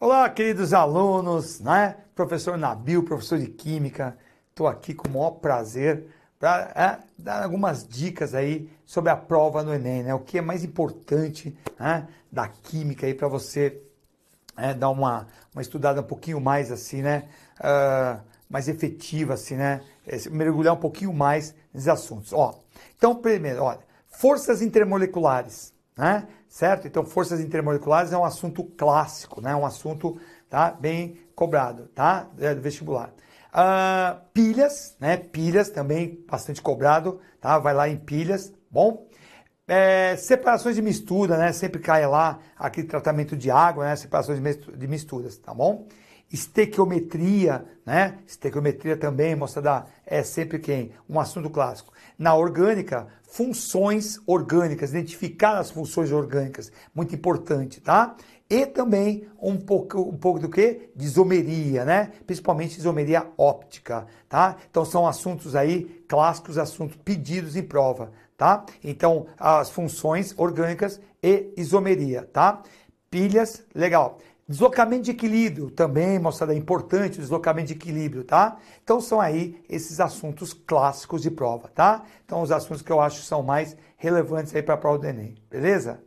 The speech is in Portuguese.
Olá, queridos alunos, né? Professor Nabil, professor de Química. Estou aqui com o maior prazer para é, dar algumas dicas aí sobre a prova no Enem, né? O que é mais importante né, da Química aí para você é, dar uma, uma estudada um pouquinho mais assim, né? Uh, mais efetiva, assim, né? mergulhar um pouquinho mais nesses assuntos. Ó, então, primeiro, olha, forças intermoleculares, né? Certo? Então, forças intermoleculares é um assunto clássico, né? Um assunto tá, bem cobrado, tá? É, do vestibular. Uh, pilhas, né? Pilhas também bastante cobrado, tá? Vai lá em pilhas, bom? É, separações de mistura, né? Sempre cai lá aquele tratamento de água, né? Separações de misturas, tá bom? Estequiometria, né? Estequiometria também, mostrada é sempre quem? Um assunto clássico. Na orgânica, funções orgânicas, identificar as funções orgânicas, muito importante, tá? E também um pouco, um pouco do que? De isomeria, né? Principalmente isomeria óptica, tá? Então são assuntos aí clássicos, assuntos pedidos em prova, tá? Então as funções orgânicas e isomeria, tá? Pilhas, legal. Deslocamento de equilíbrio também, mostrada, é importante o deslocamento de equilíbrio, tá? Então são aí esses assuntos clássicos de prova, tá? Então os assuntos que eu acho são mais relevantes aí para a prova do Enem, beleza?